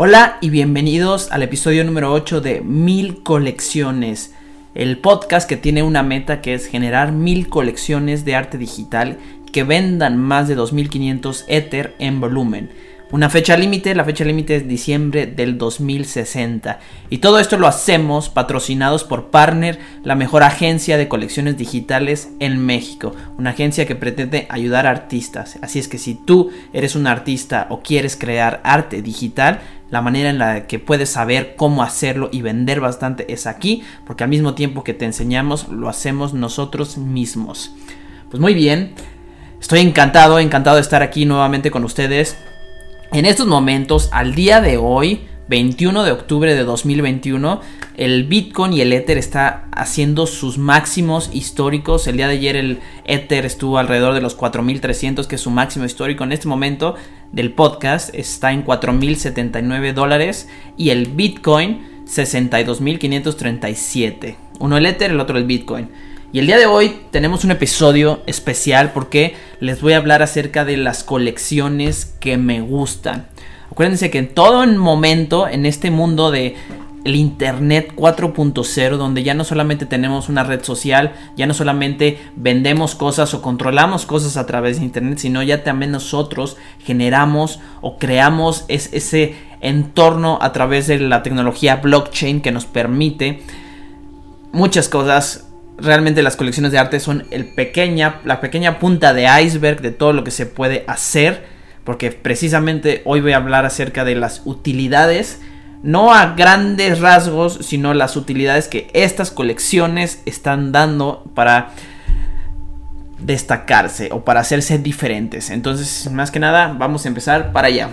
Hola y bienvenidos al episodio número 8 de Mil Colecciones, el podcast que tiene una meta que es generar mil colecciones de arte digital que vendan más de 2500 Ether en volumen. Una fecha límite, la fecha límite es diciembre del 2060. Y todo esto lo hacemos patrocinados por Partner, la mejor agencia de colecciones digitales en México. Una agencia que pretende ayudar a artistas. Así es que si tú eres un artista o quieres crear arte digital, la manera en la que puedes saber cómo hacerlo y vender bastante es aquí, porque al mismo tiempo que te enseñamos, lo hacemos nosotros mismos. Pues muy bien, estoy encantado, encantado de estar aquí nuevamente con ustedes en estos momentos, al día de hoy, 21 de octubre de 2021, el Bitcoin y el Ether está haciendo sus máximos históricos. El día de ayer el Ether estuvo alrededor de los 4.300, que es su máximo histórico. En este momento del podcast está en 4.079 dólares y el Bitcoin 62.537. Uno el Ether, el otro el Bitcoin. Y el día de hoy tenemos un episodio especial porque les voy a hablar acerca de las colecciones que me gustan. Acuérdense que en todo momento, en este mundo de el Internet 4.0, donde ya no solamente tenemos una red social, ya no solamente vendemos cosas o controlamos cosas a través de Internet, sino ya también nosotros generamos o creamos ese entorno a través de la tecnología blockchain que nos permite muchas cosas realmente las colecciones de arte son el pequeña, la pequeña punta de iceberg de todo lo que se puede hacer. Porque precisamente hoy voy a hablar acerca de las utilidades. No a grandes rasgos, sino las utilidades que estas colecciones están dando para destacarse o para hacerse diferentes. Entonces, más que nada, vamos a empezar para allá.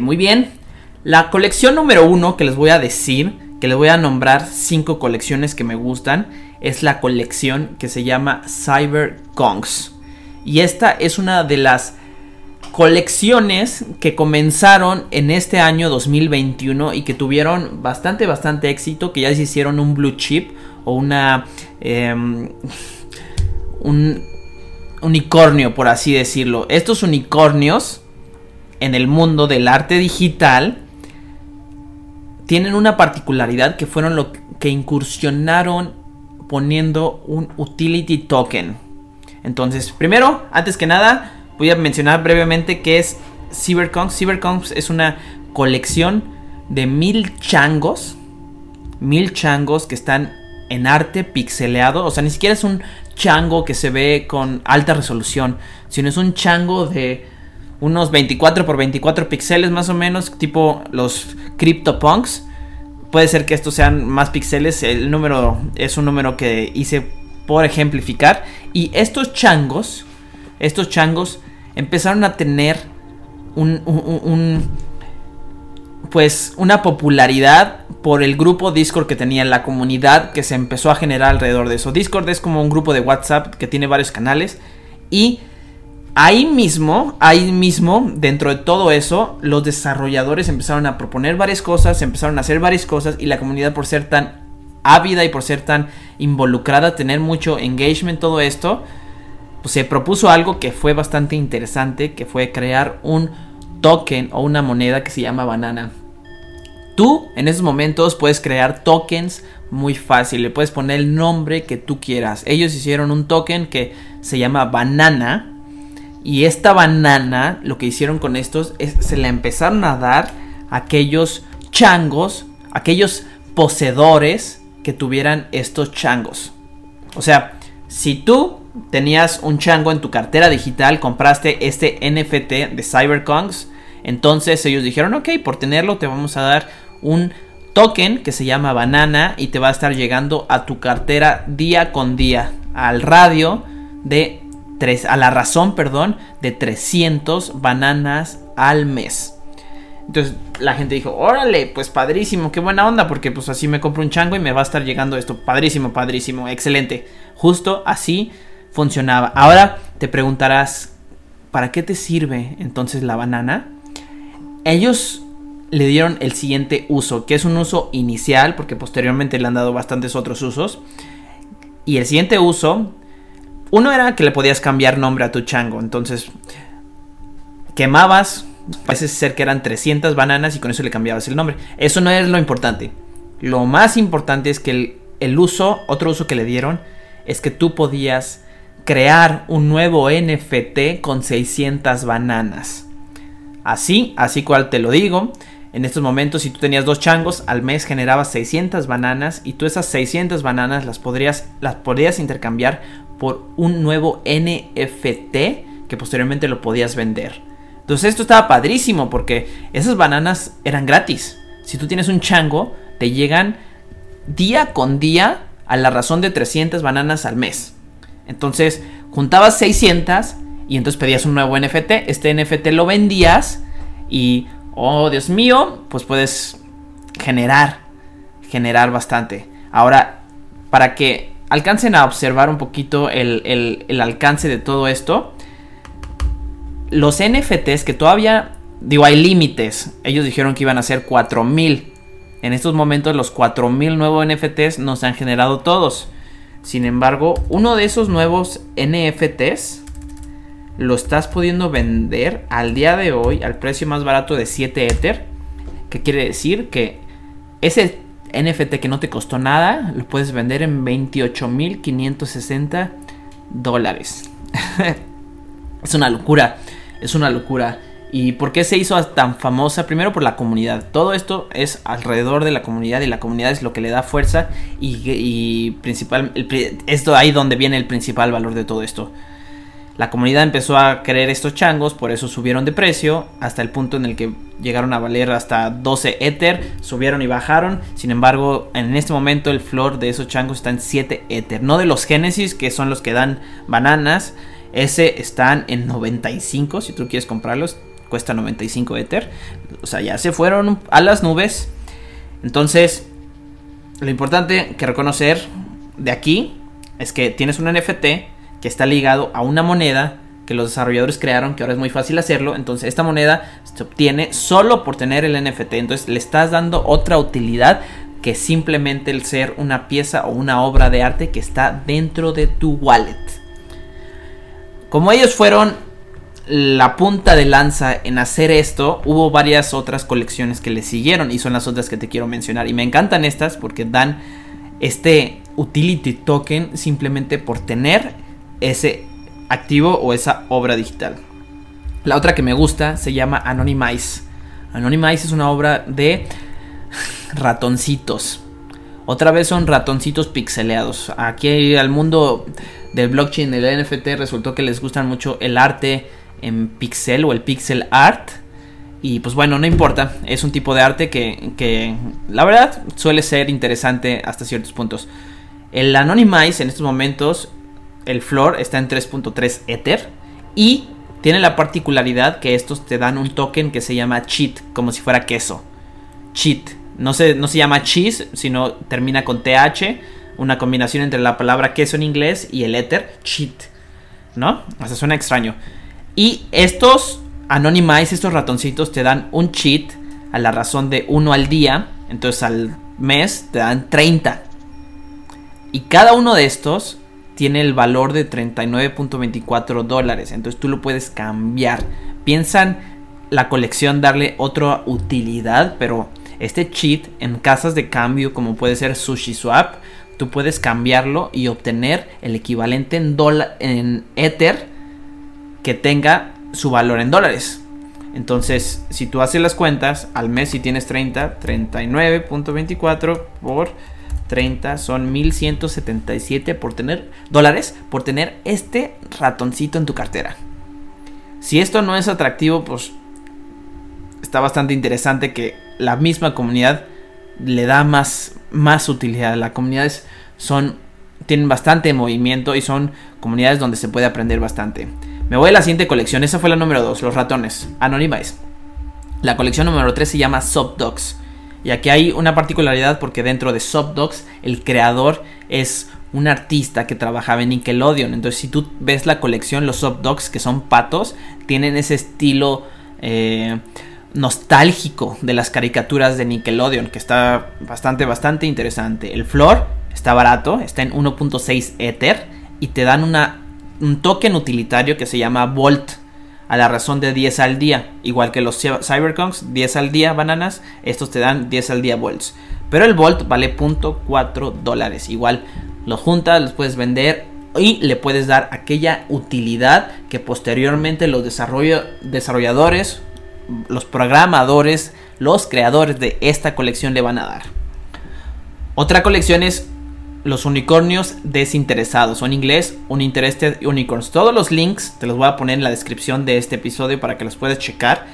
muy bien. La colección número uno que les voy a decir, que les voy a nombrar cinco colecciones que me gustan, es la colección que se llama Cyber Kongs. Y esta es una de las colecciones que comenzaron en este año 2021 y que tuvieron bastante, bastante éxito, que ya se hicieron un blue chip o una... Em, un unicornio, por así decirlo. Estos unicornios en el mundo del arte digital tienen una particularidad que fueron lo que incursionaron poniendo un utility token. Entonces, primero, antes que nada, voy a mencionar brevemente qué es Cyberconks. Cyberconks es una colección de mil changos, mil changos que están en arte pixeleado, o sea, ni siquiera es un chango que se ve con alta resolución, sino es un chango de unos 24 por 24 píxeles más o menos, tipo los CryptoPunks. Puede ser que estos sean más píxeles, el número es un número que hice por ejemplificar. Y estos changos, estos changos empezaron a tener un, un pues una popularidad por el grupo Discord que tenía la comunidad que se empezó a generar alrededor de eso. Discord es como un grupo de WhatsApp que tiene varios canales y Ahí mismo, ahí mismo, dentro de todo eso, los desarrolladores empezaron a proponer varias cosas, empezaron a hacer varias cosas y la comunidad por ser tan ávida y por ser tan involucrada, tener mucho engagement, todo esto, pues se propuso algo que fue bastante interesante, que fue crear un token o una moneda que se llama banana. Tú en esos momentos puedes crear tokens muy fácil, le puedes poner el nombre que tú quieras. Ellos hicieron un token que se llama banana y esta banana, lo que hicieron con estos es se la empezaron a dar a aquellos changos, aquellos poseedores que tuvieran estos changos. O sea, si tú tenías un chango en tu cartera digital, compraste este NFT de CyberCongs, entonces ellos dijeron, ok, por tenerlo te vamos a dar un token que se llama banana y te va a estar llegando a tu cartera día con día al radio de a la razón, perdón, de 300 bananas al mes. Entonces la gente dijo, órale, pues padrísimo, qué buena onda, porque pues así me compro un chango y me va a estar llegando esto. Padrísimo, padrísimo, excelente. Justo así funcionaba. Ahora te preguntarás, ¿para qué te sirve entonces la banana? Ellos le dieron el siguiente uso, que es un uso inicial, porque posteriormente le han dado bastantes otros usos. Y el siguiente uso, uno era que le podías cambiar nombre a tu chango, entonces quemabas, parece ser que eran 300 bananas y con eso le cambiabas el nombre. Eso no es lo importante. Lo más importante es que el, uso, otro uso que le dieron, es que tú podías crear un nuevo NFT con 600 bananas. Así, así cual te lo digo. En estos momentos, si tú tenías dos changos, al mes generabas 600 bananas y tú esas 600 bananas las podrías, las podrías intercambiar por un nuevo NFT que posteriormente lo podías vender. Entonces esto estaba padrísimo porque esas bananas eran gratis. Si tú tienes un chango, te llegan día con día a la razón de 300 bananas al mes. Entonces juntabas 600 y entonces pedías un nuevo NFT. Este NFT lo vendías y, oh Dios mío, pues puedes generar, generar bastante. Ahora, para que alcancen a observar un poquito el, el alcance de todo esto, los NFTs que todavía, digo, hay límites. Ellos dijeron que iban a ser 4000. En estos momentos los 4000 nuevos NFTs nos han generado todos. Sin embargo, uno de esos nuevos NFTs lo estás pudiendo vender al día de hoy al precio más barato de 7 Ether. Que quiere decir que ese NFT que no te costó nada lo puedes vender en 28.560 dólares. es una locura, es una locura. ¿Y por qué se hizo tan famosa? Primero por la comunidad. Todo esto es alrededor de la comunidad y la comunidad es lo que le da fuerza y, principal, esto ahí donde viene el principal valor de todo esto. La comunidad empezó a querer estos changos, por eso subieron de precio hasta el punto en el que llegaron a valer hasta 12 Ether, subieron y bajaron. Sin embargo, en este momento el flor de esos changos está en 7 Ether, no de los Genesis que son los que dan bananas. Ese están en 95 si tú quieres comprarlos cuesta 95 Ether. O sea, ya se fueron a las nubes. Entonces, lo importante que reconocer de aquí es que tienes un NFT que está ligado a una moneda que los desarrolladores crearon, que ahora es muy fácil hacerlo. Entonces, esta moneda se obtiene solo por tener el NFT. Entonces, le estás dando otra utilidad que simplemente el ser una pieza o una obra de arte que está dentro de tu wallet. Como ellos fueron la punta de lanza en hacer esto, hubo varias otras colecciones que le siguieron y son las otras que te quiero mencionar. Y me encantan estas porque dan este utility token simplemente por tener ese activo o esa obra digital. La otra que me gusta se llama Anonymize. Anonymize es una obra de ratoncitos. Otra vez son ratoncitos pixeleados. Aquí al mundo del blockchain, del NFT, resultó que les gustan mucho el arte en pixel o el pixel art. Y pues bueno, no importa, es un tipo de arte que, la verdad suele ser interesante hasta ciertos puntos. El Anonymize en estos momentos, el floor está en 3.3 Ether y tiene la particularidad que estos te dan un token que se llama cheat, como si fuera queso. Cheat. No se, no se llama cheese, sino termina con TH, una combinación entre la palabra queso en inglés y el Ether, cheat. ¿No? O sea, suena extraño. Y estos Anonymize, estos ratoncitos, te dan un cheat a la razón de uno al día. Entonces al mes te dan 30. Y cada uno de estos tiene el valor de 39.24 dólares. Entonces tú lo puedes cambiar. Piensan la colección darle otra utilidad, pero este cheat en casas de cambio como puede ser SushiSwap, tú puedes cambiarlo y obtener el equivalente en, en Ether que tenga su valor en dólares. Entonces, si tú haces las cuentas, al mes si tienes 30, 39.24 por 30 son 1177 por tener dólares por tener este ratoncito en tu cartera. Si esto no es atractivo, pues está bastante interesante que la misma comunidad le da más, más utilidad. Las comunidades son tienen bastante movimiento y son comunidades donde se puede aprender bastante. Me voy a la siguiente colección. Esa fue la número 2, los ratones. Anonymize. La colección número 3 se llama Subdogs. Y aquí hay una particularidad porque dentro de Subdogs el creador es un artista que trabajaba en Nickelodeon. Entonces si tú ves la colección, los Subdogs que son patos, tienen ese estilo... Eh, nostálgico de las caricaturas de Nickelodeon, que está bastante, bastante interesante. El Flor está barato, está en 1.6 Ether y te dan una, un token utilitario que se llama Volt a la razón de 10 al día, igual que los Cyberconks, 10 al día bananas, estos te dan 10 al día volts. Pero el volt vale .4 dólares, igual los juntas, los puedes vender y le puedes dar aquella utilidad que posteriormente los desarrolladores, los programadores, los creadores de esta colección le van a dar. Otra colección es los unicornios desinteresados, o en inglés Uninterested Unicorns. Todos los links te los voy a poner en la descripción de este episodio para que los puedas checar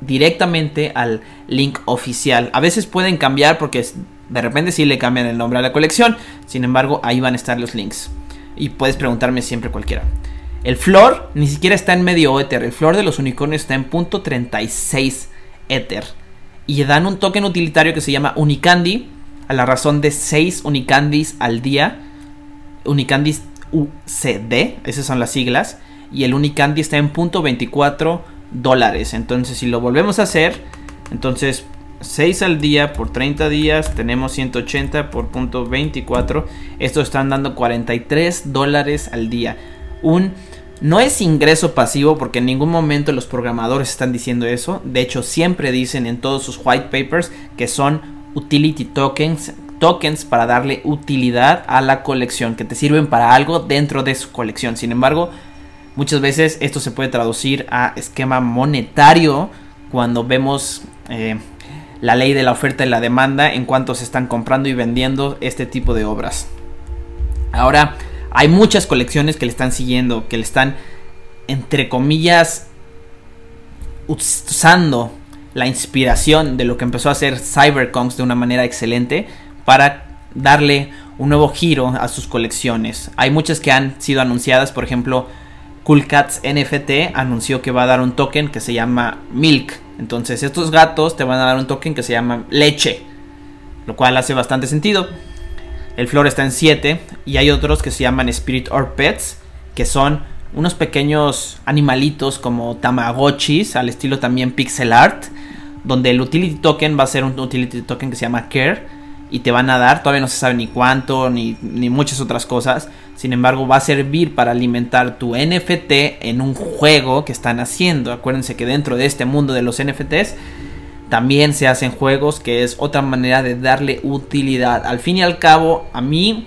directamente al link oficial. A veces pueden cambiar porque de repente sí le cambian el nombre a la colección. Sin embargo, ahí van a estar los links. Y puedes preguntarme siempre cualquiera. El flor ni siquiera está en medio Ether. El flor de los unicornios está en punto 36 Ether. Y dan un token utilitario que se llama Unicandy a la razón de 6 Unicandis al día. Unicandis UCD, esas son las siglas. Y el Unicandy está en punto 24 dólares. Entonces, si lo volvemos a hacer, entonces 6 al día por 30 días, tenemos 180 por punto 24. Esto están dando 43 dólares al día. Un no es ingreso pasivo porque en ningún momento los programadores están diciendo eso. De hecho, siempre dicen en todos sus white papers que son utility tokens, tokens para darle utilidad a la colección, que te sirven para algo dentro de su colección. Sin embargo, muchas veces esto se puede traducir a esquema monetario cuando vemos eh, la ley de la oferta y la demanda en cuanto se están comprando y vendiendo este tipo de obras. Ahora, hay muchas colecciones que le están siguiendo, que le están, entre comillas, usando la inspiración de lo que empezó a hacer Cyberconks de una manera excelente para darle un nuevo giro a sus colecciones. Hay muchas que han sido anunciadas, por ejemplo, Cool Cats NFT anunció que va a dar un token que se llama Milk. Entonces estos gatos te van a dar un token que se llama Leche, lo cual hace bastante sentido. El flor está en 7 y hay otros que se llaman Spirit or Pets, que son unos pequeños animalitos como Tamagotchis, al estilo también pixel art, donde el utility token va a ser un utility token que se llama Care y te van a dar, todavía no se sabe ni cuánto, ni, ni muchas otras cosas, sin embargo va a servir para alimentar tu NFT en un juego que están haciendo. Acuérdense que dentro de este mundo de los NFTs también se hacen juegos, que es otra manera de darle utilidad. Al fin y al cabo, a mí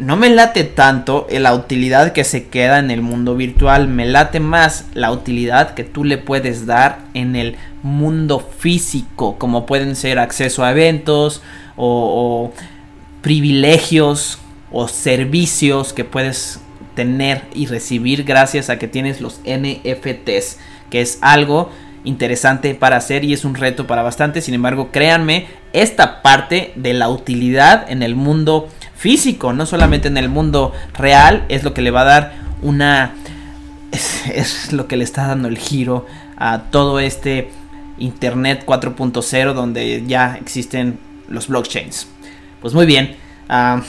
no me late tanto la utilidad que se queda en el mundo virtual, me late más la utilidad que tú le puedes dar en el mundo físico, como pueden ser acceso a eventos o, privilegios o servicios que puedes tener y recibir gracias a que tienes los NFTs, que es algo interesante para hacer y es un reto para bastante. Sin embargo, créanme, esta parte de la utilidad en el mundo físico, no solamente en el mundo real, es lo que le va a dar una... Es, lo que le está dando el giro a todo este Internet 4.0 donde ya existen los blockchains. Pues muy bien. Ah,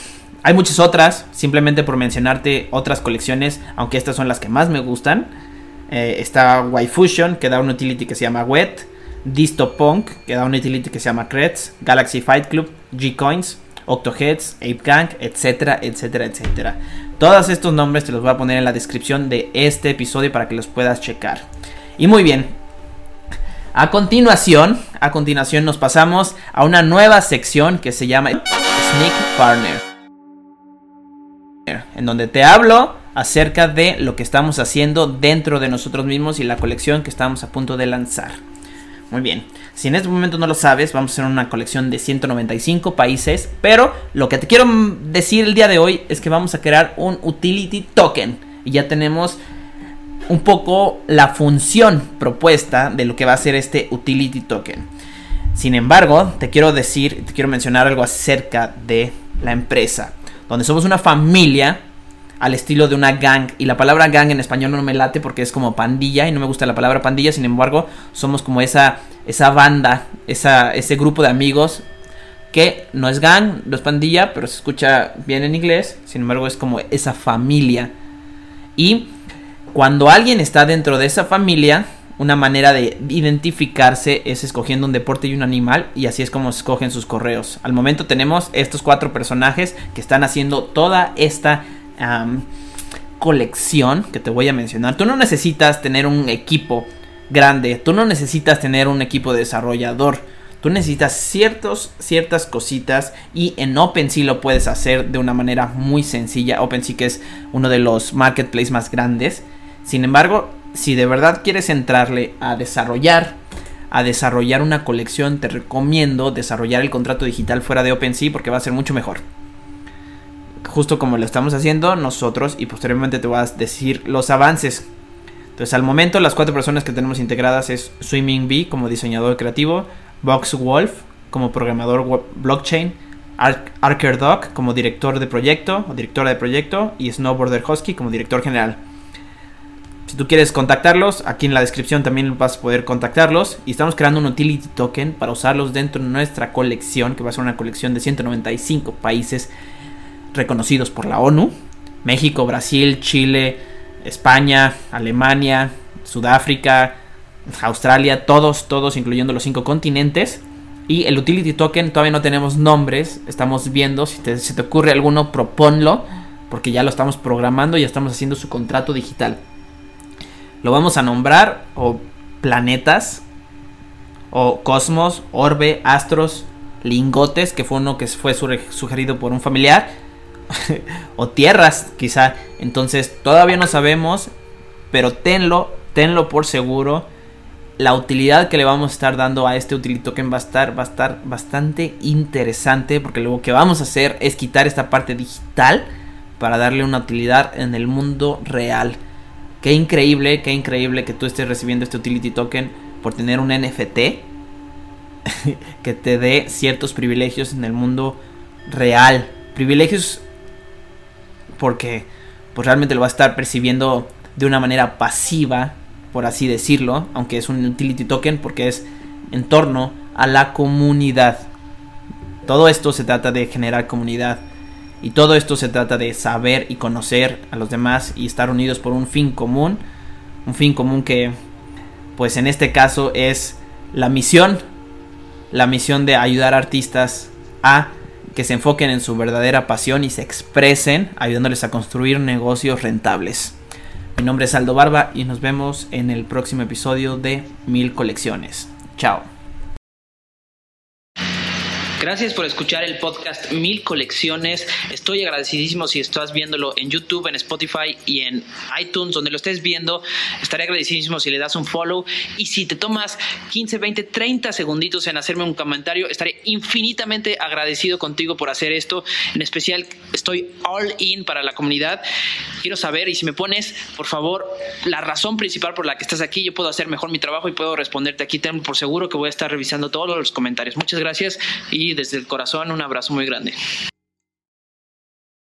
hay muchas otras, simplemente por mencionarte otras colecciones, aunque estas son las que más me gustan. Eh, está Y-Fusion, que da una utility que se llama Wet. Distopunk, que da una utility que se llama Creds. Galaxy Fight Club, G-Coins. Octoheads, Ape Gang, etcétera, etcétera, etcétera. Todos estos nombres te los voy a poner en la descripción de este episodio para que los puedas checar. Y muy bien. A continuación, a continuación nos pasamos a una nueva sección que se llama Sneak Partner. En donde te hablo acerca de lo que estamos haciendo dentro de nosotros mismos y la colección que estamos a punto de lanzar. Muy bien. Si en este momento no lo sabes, vamos a hacer una colección de 195 países. Pero lo que te quiero decir el día de hoy es que vamos a crear un utility token. Y ya tenemos un poco la función propuesta de lo que va a ser este utility token. Sin embargo, te quiero decir, te quiero mencionar algo acerca de la empresa. Donde somos una familia al estilo de una gang. Y la palabra gang en español no me late porque es como pandilla y no me gusta la palabra pandilla. Sin embargo, somos como esa, esa banda, esa, ese grupo de amigos que no es gang, no es pandilla, pero se escucha bien en inglés. Sin embargo, es como esa familia. Y cuando alguien está dentro de esa familia, una manera de identificarse es escogiendo un deporte y un animal y así es como escogen sus correos. Al momento tenemos estos cuatro personajes que están haciendo toda esta colección que te voy a mencionar. Tú no necesitas tener un equipo grande, tú no necesitas tener un equipo desarrollador. Tú necesitas ciertas cositas y en OpenSea lo puedes hacer de una manera muy sencilla. OpenSea que es uno de los marketplaces más grandes. Sin embargo, si de verdad quieres entrarle a desarrollar, a desarrollar una colección, te recomiendo desarrollar el contrato digital fuera de OpenSea porque va a ser mucho mejor. Justo como lo estamos haciendo nosotros y posteriormente te voy a decir los avances. Entonces al momento las cuatro personas que tenemos integradas es Swimming Bee como diseñador creativo, Box Wolf como programador blockchain, Arker Dog como director de proyecto o directora de proyecto y Snowboarder Husky como director general. Si tú quieres contactarlos, aquí en la descripción también vas a poder contactarlos. Y estamos creando un utility token para usarlos dentro de nuestra colección, que va a ser una colección de 195 países reconocidos por la ONU. México, Brasil, Chile, España, Alemania, Sudáfrica, Australia, todos, todos, incluyendo los cinco continentes. Y el utility token todavía no tenemos nombres, estamos viendo, si te, te ocurre alguno, proponlo, porque ya lo estamos programando ya estamos haciendo su contrato digital. Lo vamos a nombrar o planetas o cosmos, orbe, astros, lingotes, que fue uno que fue sugerido por un familiar, o tierras, quizá. Entonces, todavía no sabemos, pero tenlo, tenlo por seguro. La utilidad que le vamos a estar dando a este utility token va a estar, va a estar bastante interesante, porque lo que vamos a hacer es quitar esta parte digital para darle una utilidad en el mundo real. Qué increíble, qué increíble que tú estés recibiendo este utility token por tener un NFT que te dé ciertos privilegios en el mundo real. Privilegios porque pues realmente lo va a estar percibiendo de una manera pasiva, por así decirlo, aunque es un utility token porque es en torno a la comunidad. Todo esto se trata de generar comunidad. Y todo esto se trata de saber y conocer a los demás y estar unidos por un fin común. Un fin común que, pues en este caso es la misión. La misión de ayudar a artistas a que se enfoquen en su verdadera pasión y se expresen, ayudándoles a construir negocios rentables. Mi nombre es Aldo Barba y nos vemos en el próximo episodio de Mil Colecciones. Chao. Gracias por escuchar el podcast Mil Colecciones. Estoy agradecidísimo si estás viéndolo en YouTube, en Spotify y en iTunes, donde lo estés viendo. Estaré agradecidísimo si le das un follow. Y si te tomas 15, 20, 30 segunditos en hacerme un comentario, estaré infinitamente agradecido contigo por hacer esto. En especial, estoy all in para la comunidad. Quiero saber, y si me pones, por favor, la razón principal por la que estás aquí, yo puedo hacer mejor mi trabajo y puedo responderte aquí. Ten por seguro que voy a estar revisando todos los comentarios. Muchas gracias desde el corazón un abrazo muy grande.